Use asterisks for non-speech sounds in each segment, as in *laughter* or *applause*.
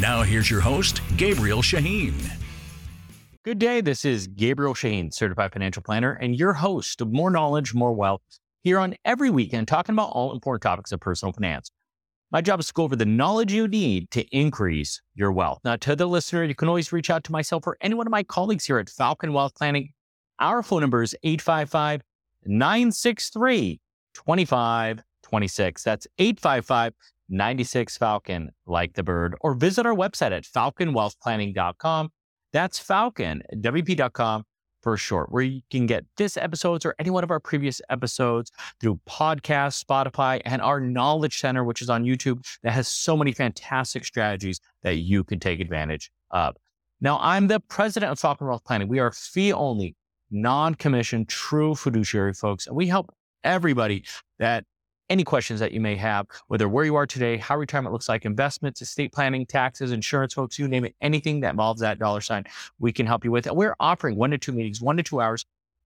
Now, here's your host, Gabriel Shahin. Good day. This is Gabriel Shahin, certified financial planner, and your host of More Knowledge, More Wealth, here on every weekend talking about all important topics of personal finance. My job is to go over the knowledge you need to increase your wealth. Now, to the listener, you can always reach out to myself or any one of my colleagues here at Falcon Wealth Planning. Our phone number is 855 963 2526. That's 855 96 Falcon, like the bird, or visit our website at falconwealthplanning.com. That's falcon, falconwp.com for short, where you can get this episodes or any one of our previous episodes through podcast, Spotify, and our Knowledge Center, which is on YouTube, that has so many fantastic strategies that you can take advantage of. Now, I'm the president of Falcon Wealth Planning. We are fee only, non commissioned, true fiduciary folks, and we help everybody that any questions that you may have, whether where you are today, how retirement looks like, investments, estate planning, taxes, insurance, folks, you name it, anything that involves that dollar sign, we can help you with. And we're offering one to two meetings, one to two hours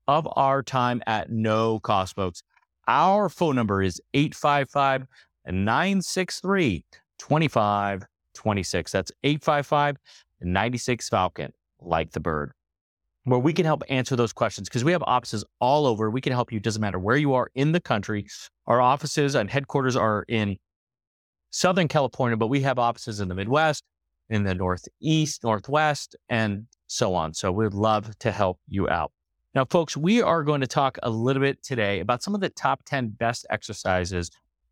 of our time at no cost, folks. Our phone number is 855 963 2526. That's 855 96 Falcon, like the bird where we can help answer those questions because we have offices all over. We can help you. Doesn't matter where you are in the country. Our offices and headquarters are in Southern California, but we have offices in the Midwest, in the Northeast, Northwest, and so on. So we'd love to help you out. Now, folks, we are going to talk a little bit today about some of the top 10 best exercises,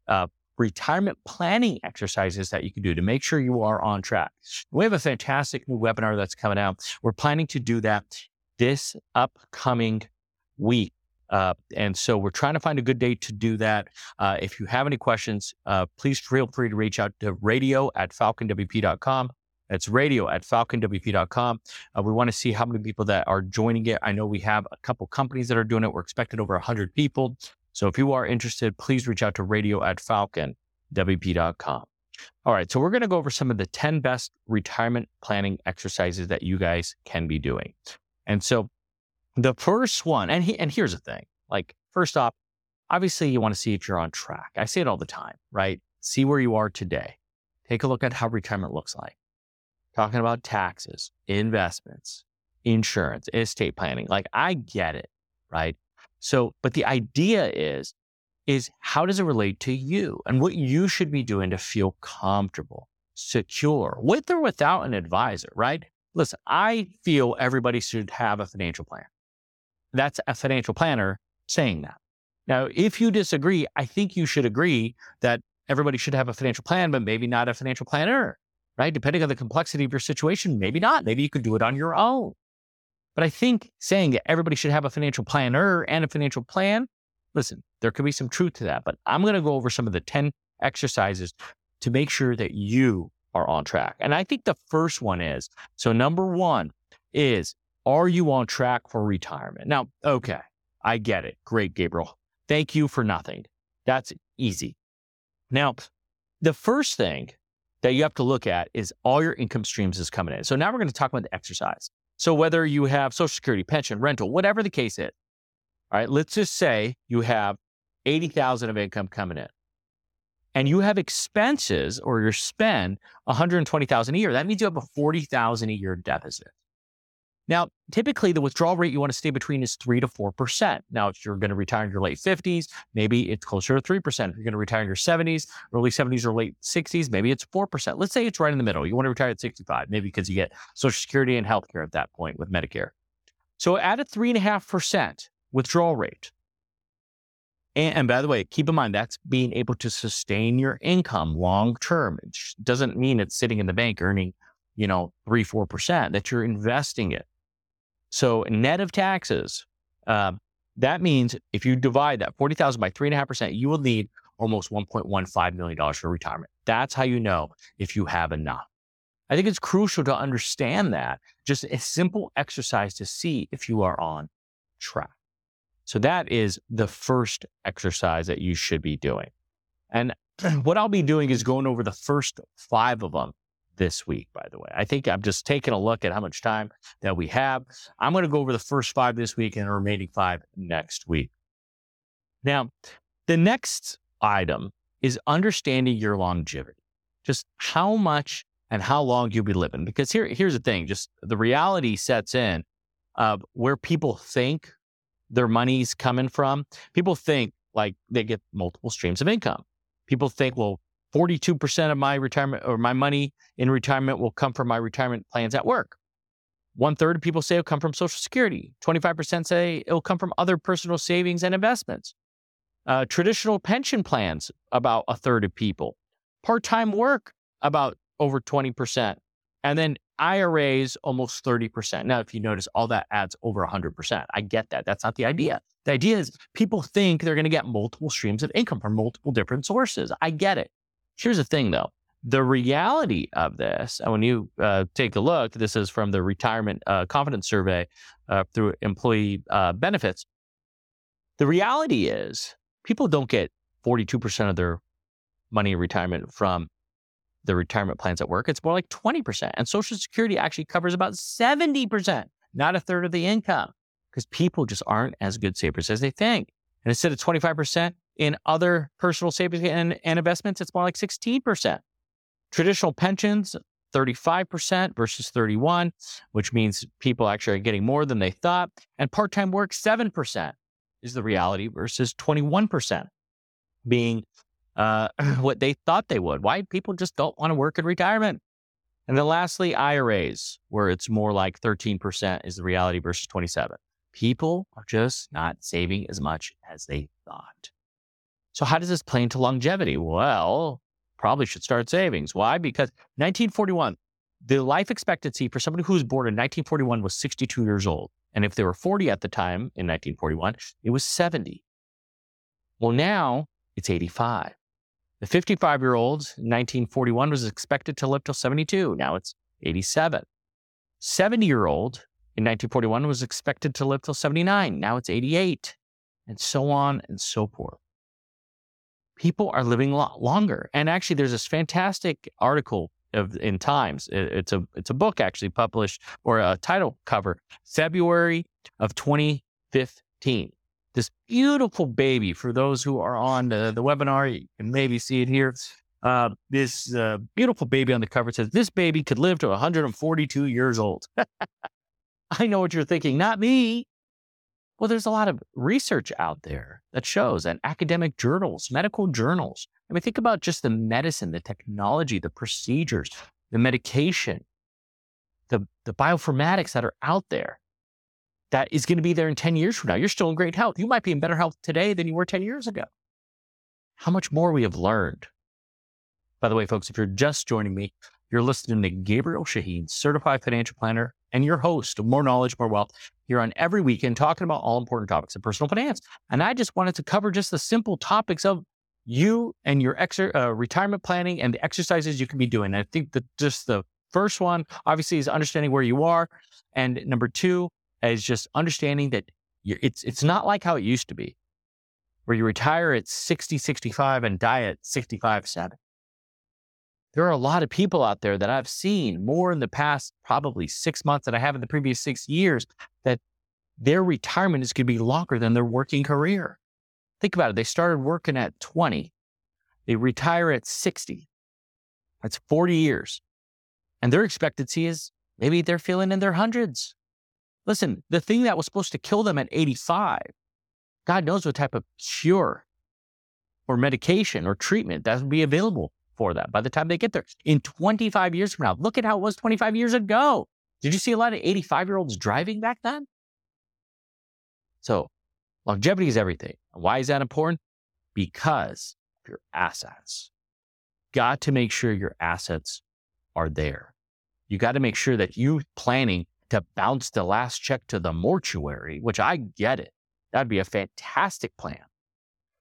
uh, retirement planning exercises that you can do to make sure you are on track. We have a fantastic new webinar that's coming out. We're planning to do that this upcoming week. Uh, and so we're trying to find a good day to do that. Uh, if you have any questions, uh, please feel free to reach out to radio at falconwp.com. That's radio at falconwp.com. Uh, we want to see how many people that are joining it. I know we have a couple companies that are doing it. We're expecting over 100 people. So if you are interested, please reach out to radio at falconwp.com. All right, so we're going to go over some of the 10 best retirement planning exercises that you guys can be doing. And so the first one, and he, and here's the thing, like first off, obviously you want to see if you're on track. I say it all the time, right? See where you are today. Take a look at how retirement looks like. Talking about taxes, investments, insurance, estate planning. Like I get it, right? So, but the idea is, is how does it relate to you and what you should be doing to feel comfortable, secure, with or without an advisor, right? Listen, I feel everybody should have a financial plan. That's a financial planner saying that. Now, if you disagree, I think you should agree that everybody should have a financial plan, but maybe not a financial planner, right? Depending on the complexity of your situation, maybe not. Maybe you could do it on your own. But I think saying that everybody should have a financial planner and a financial plan, listen, there could be some truth to that. But I'm going to go over some of the 10 exercises to make sure that you are on track. And I think the first one is so, number one is, are you on track for retirement? Now, okay, I get it. Great, Gabriel. Thank you for nothing. That's easy. Now, the first thing that you have to look at is all your income streams is coming in. So now we're going to talk about the exercise. So whether you have social security, pension, rental, whatever the case is, all right, let's just say you have 80,000 of income coming in and you have expenses or your spend 120,000 a year, that means you have a 40,000 a year deficit. Now, typically the withdrawal rate you want to stay between is 3 to 4%. Now, if you're going to retire in your late 50s, maybe it's closer to 3%. If you're going to retire in your 70s, early 70s or late 60s, maybe it's 4%. Let's say it's right in the middle. You want to retire at 65, maybe because you get Social Security and healthcare at that point with Medicare. So at a 3.5% withdrawal rate, and, and, by the way, keep in mind that's being able to sustain your income long term. It doesn't mean it's sitting in the bank earning, you know, three, 4%, that you're investing it. So net of taxes, uh, that means if you divide that 40,000 by 3.5%, you will need almost $1.15 million for retirement. That's how you know if you have enough. I think it's crucial to understand that. Just a simple exercise to see if you are on track. So that is the first exercise that you should be doing. And *clears throat* what I'll be doing is going over the first five of them this week, by the way. I think I'm just taking a look at how much time that we have. I'm going to go over the first five this week and the remaining five next week. Now, the next item is understanding your longevity, just how much and how long you'll be living. Because here, here's the thing just the reality sets in of where people think their money's coming from. People think like they get multiple streams of income. People think, well, 42% of my retirement or my money in retirement will come from my retirement plans at work. One third of people say it'll come from Social Security. 25% say it'll come from other personal savings and investments. Uh, traditional pension plans, about a third of people. Part time work, about over 20%. And then IRAs, almost 30%. Now, if you notice, all that adds over 100%. I get that. That's not the idea. The idea is people think they're going to get multiple streams of income from multiple different sources. I get it. Here's the thing, though. The reality of this, and when you uh, take a look, this is from the Retirement uh, Confidence Survey uh, through Employee uh, Benefits. The reality is people don't get 42% of their money in retirement from the retirement plans at work, it's more like 20%. And Social Security actually covers about 70%, not a third of the income, because people just aren't as good savers as they think. And instead of 25% in other personal savings and, and investments, it's more like 16%. Traditional pensions, 35% versus 31, which means people actually are getting more than they thought. And part-time work, 7% is the reality versus 21% being uh, *laughs* what they thought they would. Why people just don't want to work in retirement. And then lastly, IRAs, where it's more like 13% is the reality versus 27. People are just not saving as much as they thought. So how does this play into longevity? Well, probably should start savings. Why? Because 1941, the life expectancy for somebody who was born in 1941 was 62 years old. And if they were 40 at the time in 1941, it was 70. Well, now it's 85. The 55 year old in 1941 was expected to live till 72. Now it's 87. 70 year old in 1941 was expected to live till 79. Now it's 88, and so on and so forth. People are living lo- longer. And actually, there's this fantastic article of, in Times. it's a it's a book actually published or a title cover, February of 2015 this beautiful baby. For those who are on the, the webinar, you can maybe see it here. Uh, this uh, beautiful baby on the cover says, This baby could live to 142 years old. *laughs* I know what you're thinking, not me. Well, there's a lot of research out there that shows, and academic journals, medical journals. I mean, think about just the medicine, the technology, the procedures, the medication, the, the bioinformatics that are out there that is going to be there in 10 years from now. You're still in great health. You might be in better health today than you were 10 years ago. How much more we have learned. By the way, folks, if you're just joining me, you're listening to Gabriel Shahin, certified financial planner, and your host of More Knowledge, More Wealth, here on every weekend talking about all important topics of personal finance. And I just wanted to cover just the simple topics of you and your ex- uh, retirement planning and the exercises you can be doing. I think that just the first one, obviously, is understanding where you are. And number two, is just understanding that it's it's not like how it used to be, where you retire at 60, 65 and die at 65, 7. There are a lot of people out there that I've seen more in the past probably six months than I have in the previous six years that their retirement is going to be longer than their working career. Think about it. They started working at 20. They retire at 60. That's 40 years. And their expectancy is maybe they're feeling in their hundreds. Listen, the thing that was supposed to kill them at 85, God knows what type of cure or medication or treatment that would be available for them by the time they get there. In 25 years from now, look at how it was 25 years ago. Did you see a lot of 85 year olds driving back then? So, longevity is everything. Why is that important? Because of your assets. Got to make sure your assets are there. You got to make sure that you planning to bounce the last check to the mortuary, which I get it. That'd be a fantastic plan.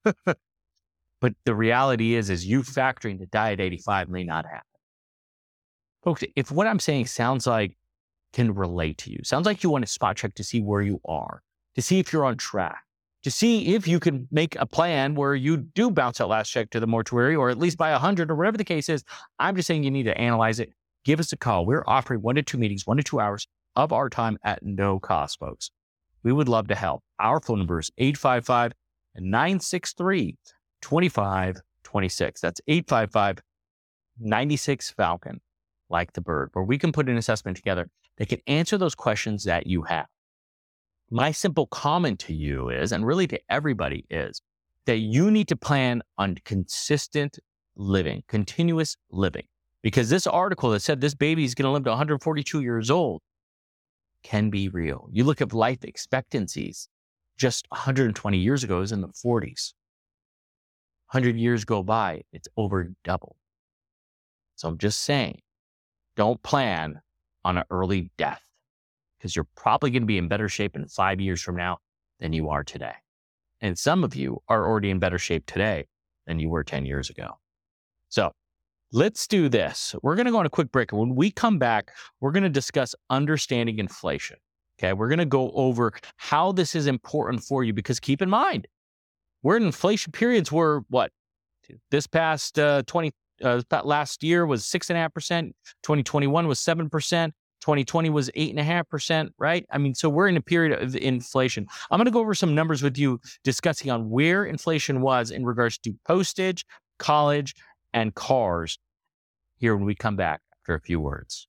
*laughs* but the reality is, is you factoring to die at 85 may not happen. Folks, if what I'm saying sounds like can relate to you, sounds like you want to spot check to see where you are, to see if you're on track, to see if you can make a plan where you do bounce that last check to the mortuary or at least by 100 or whatever the case is. I'm just saying you need to analyze it. Give us a call. We're offering one to two meetings, one to two hours of our time at no cost, folks. We would love to help. Our phone number is 855 963 2526. That's 855 96 Falcon, like the bird, where we can put an assessment together that can answer those questions that you have. My simple comment to you is, and really to everybody, is that you need to plan on consistent living, continuous living. Because this article that said this baby is going to live to 142 years old can be real. You look at life expectancies just 120 years ago is in the 40s. 100 years go by, it's over double. So I'm just saying, don't plan on an early death because you're probably going to be in better shape in five years from now than you are today. And some of you are already in better shape today than you were 10 years ago. So let's do this. We're going to go on a quick break. And when we come back, we're going to discuss understanding inflation. Okay. We're going to go over how this is important for you because keep in mind, we're in inflation periods where what this past uh, 20, uh, last year was 6.5%, 2021 was 7%. 2020 was 8.5%, right? I mean, so we're in a period of inflation. I'm going to go over some numbers with you discussing on where inflation was in regards to postage, college, and cars here when we come back after a few words.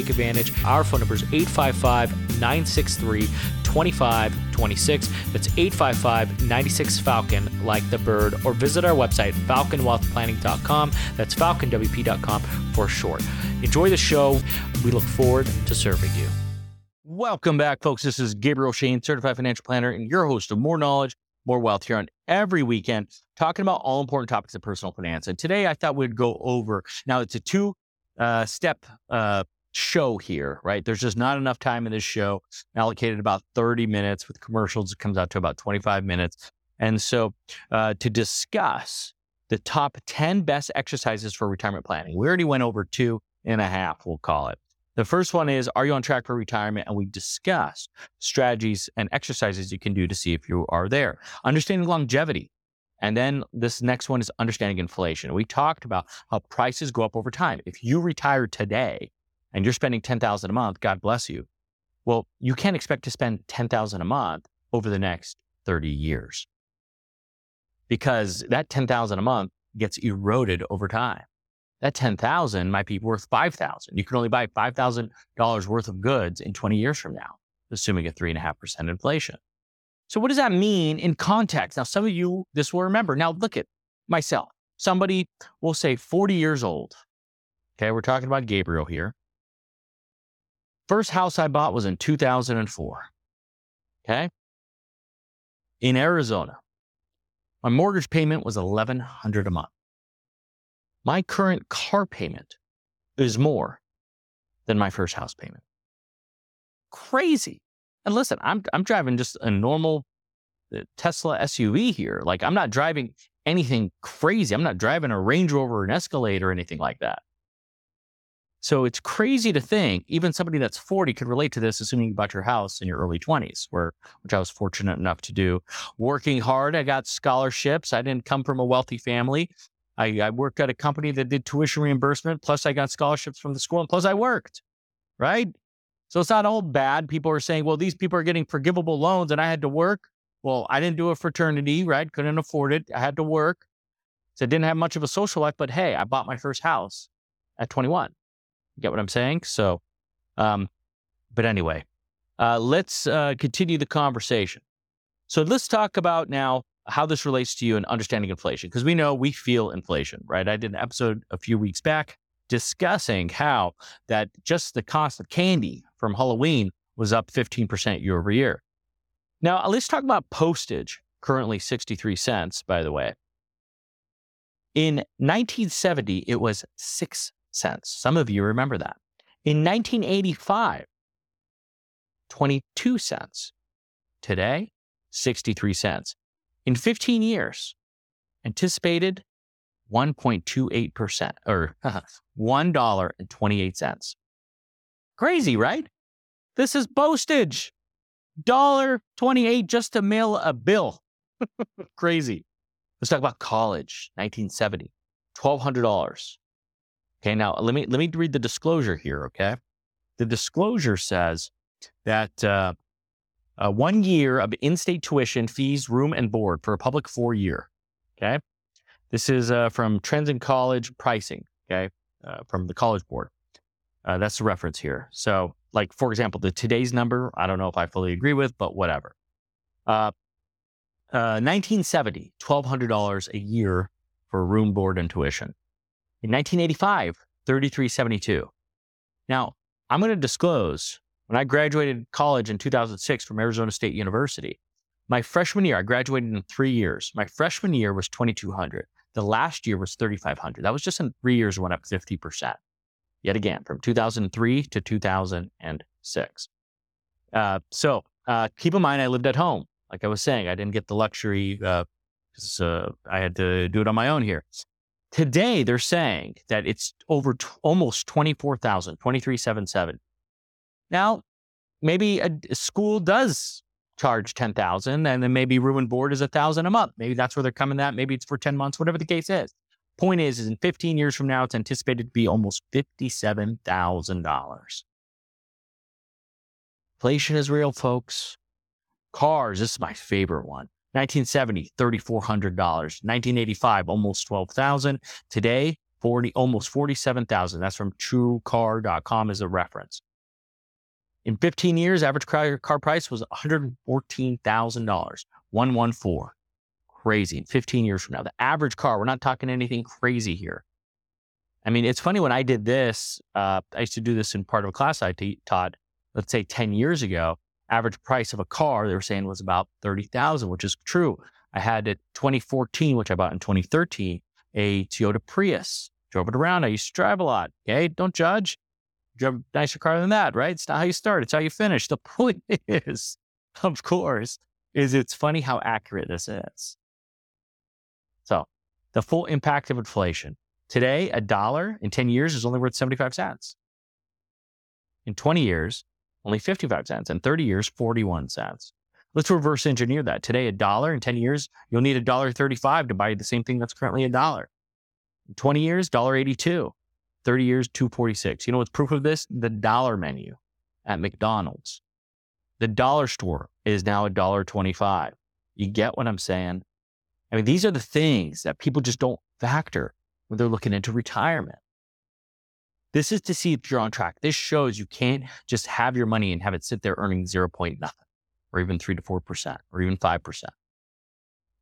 take advantage. Our phone number is 855 963 2526. That's 855 96 Falcon, like the bird, or visit our website, falconwealthplanning.com. That's falconwp.com for short. Enjoy the show. We look forward to serving you. Welcome back, folks. This is Gabriel Shahin, certified financial planner, and your host of More Knowledge, More Wealth here on every weekend, talking about all important topics of personal finance. And today I thought we'd go over now, it's a two uh, step uh, show here, right? There's just not enough time in this show. Allocated about 30 minutes with commercials. It comes out to about 25 minutes. And so uh, to discuss the top 10 best exercises for retirement planning, we already went over two and a half, we'll call it. The first one is Are you on track for retirement? And we discussed strategies and exercises you can do to see if you are there. Understanding longevity. And then this next one is understanding inflation. We talked about how prices go up over time. If you retire today, and you're spending 10,000 a month, God bless you. Well, you can't expect to spend 10,000 a month over the next 30 years because that 10,000 a month gets eroded over time. That 10,000 might be worth 5,000. You can only buy $5,000 worth of goods in 20 years from now, assuming a 3.5% inflation. So what does that mean in context? Now, some of you, this will remember. Now, look at myself. Somebody will say 40 years old. Okay, we're talking about Gabriel here. First house I bought was in 2004. Okay. In Arizona. My mortgage payment was 1100 a month. My current car payment is more than my first house payment. Crazy. And listen, I'm I'm driving just a normal uh, Tesla SUV here. Like I'm not driving anything crazy. I'm not driving a Range Rover or an Escalade or anything like that. So it's crazy to think even somebody that's 40 could relate to this, assuming you bought your house in your early 20s, where which I was fortunate enough to do. Working hard, I got scholarships. I didn't come from a wealthy family. I, I worked at a company that did tuition reimbursement. Plus, I got scholarships from the school, and plus, I worked. Right. So it's not all bad. People are saying, well, these people are getting forgivable loans, and I had to work. Well, I didn't do a fraternity, right? Couldn't afford it. I had to work. So I didn't have much of a social life, but hey, I bought my first house at 21 get what I'm saying? So, um, but anyway, uh, let's uh, continue the conversation. So let's talk about now how this relates to you and understanding inflation, because we know we feel inflation, right? I did an episode a few weeks back discussing how that just the cost of candy from Halloween was up 15% year over year. Now, let's talk about postage, currently 63 cents, by the way. In 1970, it was 6 cents. Some of you remember that. In 1985, 22 cents. Today, 63 cents. In 15 years, anticipated 1.28% or *laughs* $1.28. Crazy, right? This is postage. Dollar 28 just to mail a bill. *laughs* Crazy. Let's talk about college, 1970. $1200. Okay, now let me let me read the disclosure here, okay? The disclosure says that uh, uh, one year of in-state tuition, fees, room, and board for a public four year. Okay, this is uh, from Trends in College Pricing. Okay, uh, from the College Board. Uh, that's the reference here. So, like for example, the today's number, I don't know if I fully agree with, but whatever. Uh, 1970, $1,200 a year for room, board, and tuition. In 1985, 3372. Now, I'm going to disclose when I graduated college in 2006 from Arizona State University, my freshman year, I graduated in three years. My freshman year was 2,200. The last year was 3,500. That was just in three years, went up 50%. Yet again, from 2003 to 2006. Uh, so uh, keep in mind, I lived at home. Like I was saying, I didn't get the luxury because uh, uh, I had to do it on my own here. Today, they're saying that it's over t- almost 24,000, 2377. Now, maybe a, a school does charge 10,000 and then maybe room and board is a thousand a month. Maybe that's where they're coming at. Maybe it's for 10 months, whatever the case is. Point is, is in 15 years from now, it's anticipated to be almost $57,000. Inflation is real, folks. Cars, this is my favorite one. 1970, $3,400. 1985, almost 12,000. Today, 40, almost 47,000. That's from truecar.com as a reference. In 15 years, average car, car price was $114,000, 114. Crazy. In 15 years from now, the average car, we're not talking anything crazy here. I mean, it's funny when I did this, uh, I used to do this in part of a class I t- taught, let's say 10 years ago. Average price of a car, they were saying was about 30,000, which is true. I had a 2014, which I bought in 2013, a Toyota Prius. Drove it around. I used to drive a lot. Okay. Don't judge have a nicer car than that, right? It's not how you start, it's how you finish. The *laughs* point is, of course, is it's funny how accurate this is. So, the full impact of inflation. Today, a dollar in 10 years is only worth 75 cents. In 20 years, only 55 cents. In 30 years, 41 cents. Let's reverse engineer that. Today, a dollar in 10 years, you'll need a dollar 35 to buy the same thing that's currently a dollar. In 20 years, dollar 82. 30 years, 246. You know what's proof of this? The dollar menu at McDonald's. The dollar store is now a dollar 25. You get what I'm saying? I mean, these are the things that people just don't factor when they're looking into retirement. This is to see if you're on track. This shows you can't just have your money and have it sit there earning 0. Point nothing or even 3 to 4% or even 5%.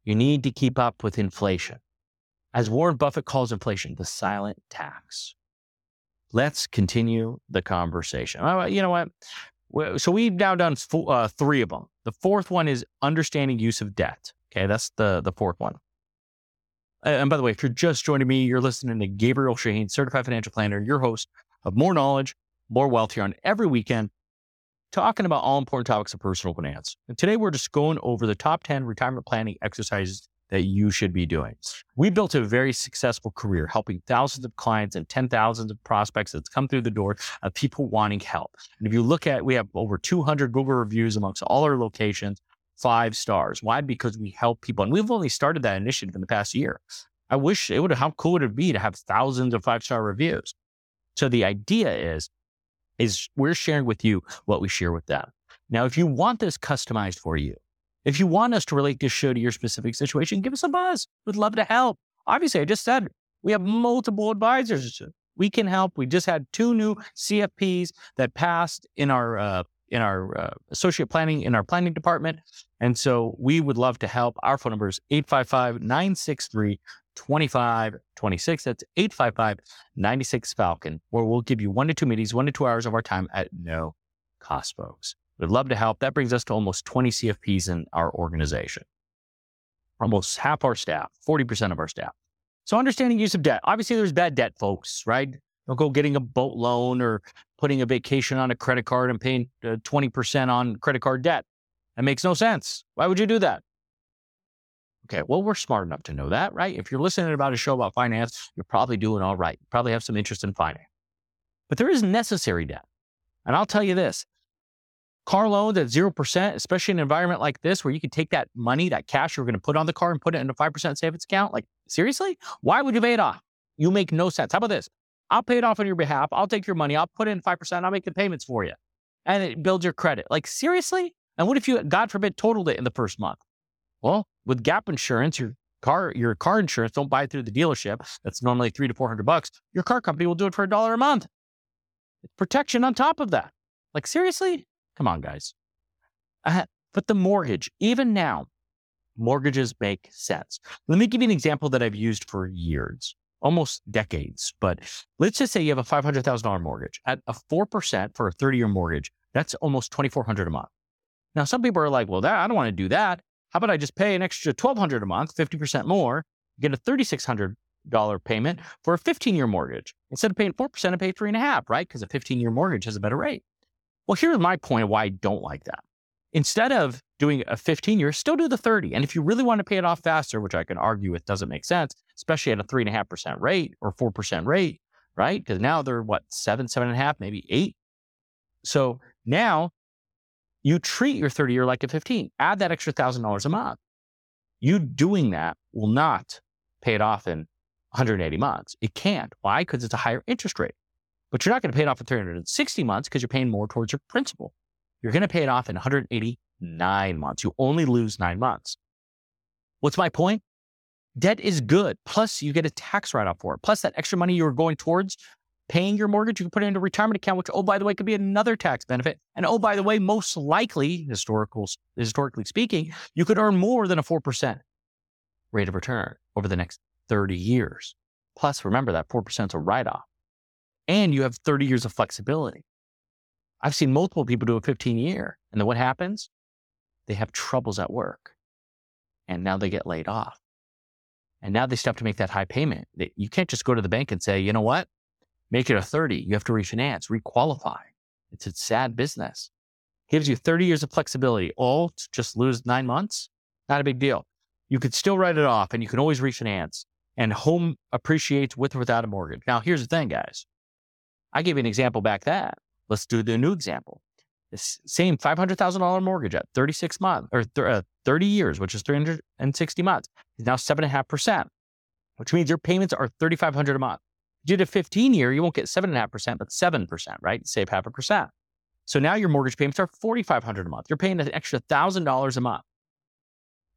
You need to keep up with inflation. As Warren Buffett calls inflation, the silent tax. Let's continue the conversation. You know what? So we've now done uh, three of them. The fourth one is understanding use of debt. Okay, that's the the fourth one. And by the way, if you're just joining me, you're listening to Gabriel Shahin, certified financial planner, your host of More Knowledge, More Wealth here on every weekend, talking about all important topics of personal finance. And today we're just going over the top 10 retirement planning exercises that you should be doing. We built a very successful career helping thousands of clients and 10,000s of prospects that's come through the door of people wanting help. And if you look at, we have over 200 Google reviews amongst all our locations, five stars. Why? Because we help people. And we've only started that initiative in the past year. I wish it would have, how cool would it be to have thousands of five star reviews? So the idea is, is we're sharing with you what we share with them. Now, if you want this customized for you, if you want us to relate this show to your specific situation, give us a buzz. We'd love to help. Obviously, I just said we have multiple advisors. We can help. We just had two new CFPs that passed in our uh, in our uh, associate planning in our planning department. And so we would love to help. Our phone number is 855 963 2526. That's 855 96 Falcon, where we'll give you one to two meetings, one to two hours of our time at no cost, folks. We'd love to help. That brings us to almost 20 CFPs in our organization. Almost half our staff, 40% of our staff. So understanding use of debt. Obviously, there's bad debt, folks, right? Don't go getting a boat loan or putting a vacation on a credit card and paying uh, 20% on credit card debt. That makes no sense. Why would you do that? Okay, well, we're smart enough to know that, right? If you're listening about a show about finance, you're probably doing all right. You probably have some interest in finance. But there is necessary debt. And I'll tell you this car loans at 0%, especially in an environment like this where you can take that money, that cash you're going to put on the car and put it in a 5% savings account. Like, seriously? Why would you pay it off? You make no sense. How about this? I'll pay it off on your behalf. I'll take your money. I'll put in 5%. I'll make the payments for you. And it builds your credit. Like, seriously? And what if you, God forbid, totaled it in the first month? Well, with gap insurance, your car, your car insurance, don't buy it through the dealership. That's normally three to 400 bucks. Your car company will do it for a dollar a month. It's protection on top of that. Like, seriously? Come on, guys. Uh, but the mortgage, even now, mortgages make sense. Let me give you an example that I've used for years, almost decades. But let's just say you have a $500,000 mortgage at a 4% for a 30 year mortgage. That's almost 2400 a month. Now, some people are like, well, that, I don't want to do that. How about I just pay an extra 1200 a month, 50% more, get a $3,600 payment for a 15 year mortgage instead of paying 4% and pay three and a half, right? Because a 15 year mortgage has a better rate. Well, here's my point why I don't like that. Instead of doing a 15 year, still do the 30. And if you really want to pay it off faster, which I can argue it doesn't make sense, especially at a three and a half percent rate or 4% rate, right? Because now they're what, seven, seven and a half, maybe eight. So now you treat your 30 year like a 15. Add that extra thousand dollars a month. You doing that will not pay it off in 180 months. It can't. Why? Because it's a higher interest rate. But you're not going to pay it off in 360 months because you're paying more towards your principal. You're going to pay it off in 189 months. You only lose nine months. What's my point? Debt is good. Plus, you get a tax write off for it. Plus, that extra money you're going towards paying your mortgage, you can put it into a retirement account, which, oh, by the way, could be another tax benefit. And oh, by the way, most likely, historical, historically speaking, you could earn more than a 4% rate of return over the next 30 years. Plus, remember that 4% is a write off and you have 30 years of flexibility. I've seen multiple people do a 15 year, and then what happens? They have troubles at work, and now they get laid off. And now they still have to make that high payment. You can't just go to the bank and say, you know what? Make it a 30. You have to refinance, requalify. It's a sad business. Gives you 30 years of flexibility, all to just lose nine months. Not a big deal. You could still write it off and you can always refinance and home appreciates with or without a mortgage. Now, here's the thing, guys. I gave you an example back that. Let's do the new example. Same $500,000 mortgage at 36 months or th- uh, 30 years, which is 360 months, is now 7.5%, which means your payments are 3,500 a month. Did a 15 year, you won't get 7.5%, but 7%, right? Save half a percent. So now your mortgage payments are 4,500 a month. You're paying an extra $1,000 a month.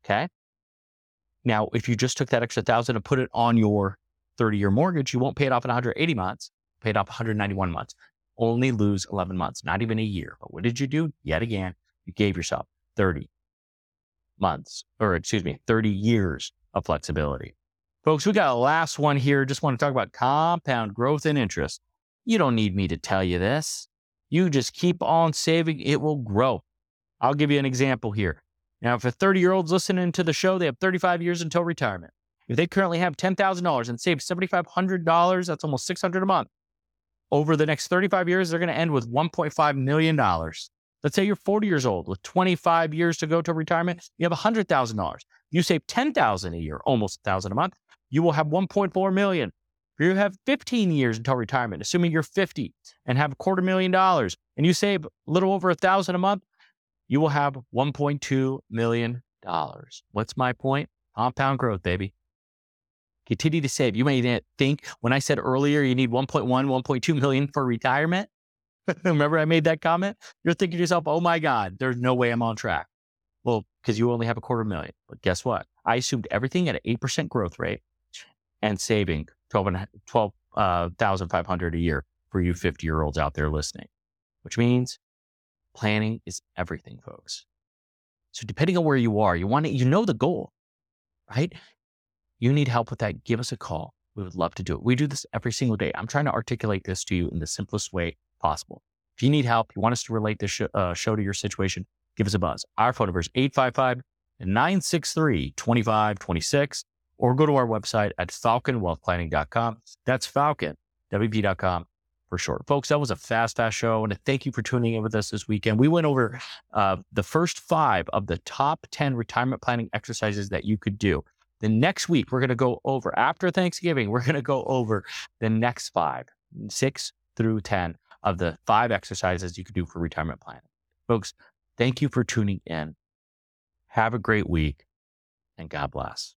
Okay. Now, if you just took that extra thousand and put it on your 30 year mortgage, you won't pay it off in 180 months pay it off 191 months. Only lose 11 months, not even a year. But what did you do? Yet again, you gave yourself 30 months, or excuse me, 30 years of flexibility. Folks, we got a last one here. Just want to talk about compound growth and interest. You don't need me to tell you this. You just keep on saving, it will grow. I'll give you an example here. Now, if a 30 year old's listening to the show, they have 35 years until retirement. If they currently have $10,000 and save $7,500, that's almost 600 a month over the next 35 years, they're going to end with $1.5 million. Let's say you're 40 years old with 25 years to go to retirement. You have $100,000. You save 10,000 a year, almost 1,000 a month. You will have 1.4 million. If you have 15 years until retirement, assuming you're 50 and have a quarter million dollars and you save a little over a thousand a month, you will have 1.2 million dollars. What's my point? Compound growth, baby. Continue to save. You may think when I said earlier you need 1.1, 1.2 million for retirement. *laughs* Remember I made that comment? You're thinking to yourself, oh my God, there's no way I'm on track. Well, because you only have a quarter million. But guess what? I assumed everything at an 8% growth rate and saving 12,500 uh, a year for you 50 year olds out there listening, which means planning is everything, folks. So depending on where you are, you want to, you know the goal, right? You need help with that, give us a call. We would love to do it. We do this every single day. I'm trying to articulate this to you in the simplest way possible. If you need help, you want us to relate this sh- uh, show to your situation, give us a buzz. Our phone number is 855 963 2526, or go to our website at falconwealthplanning.com. That's falcon, WP.com for short. Folks, that was a fast, fast show. And thank you for tuning in with us this weekend. We went over uh, the first five of the top 10 retirement planning exercises that you could do. The next week, we're going to go over, after Thanksgiving, we're going to go over the next five, six through 10 of the five exercises you could do for retirement planning. Folks, thank you for tuning in. Have a great week and God bless.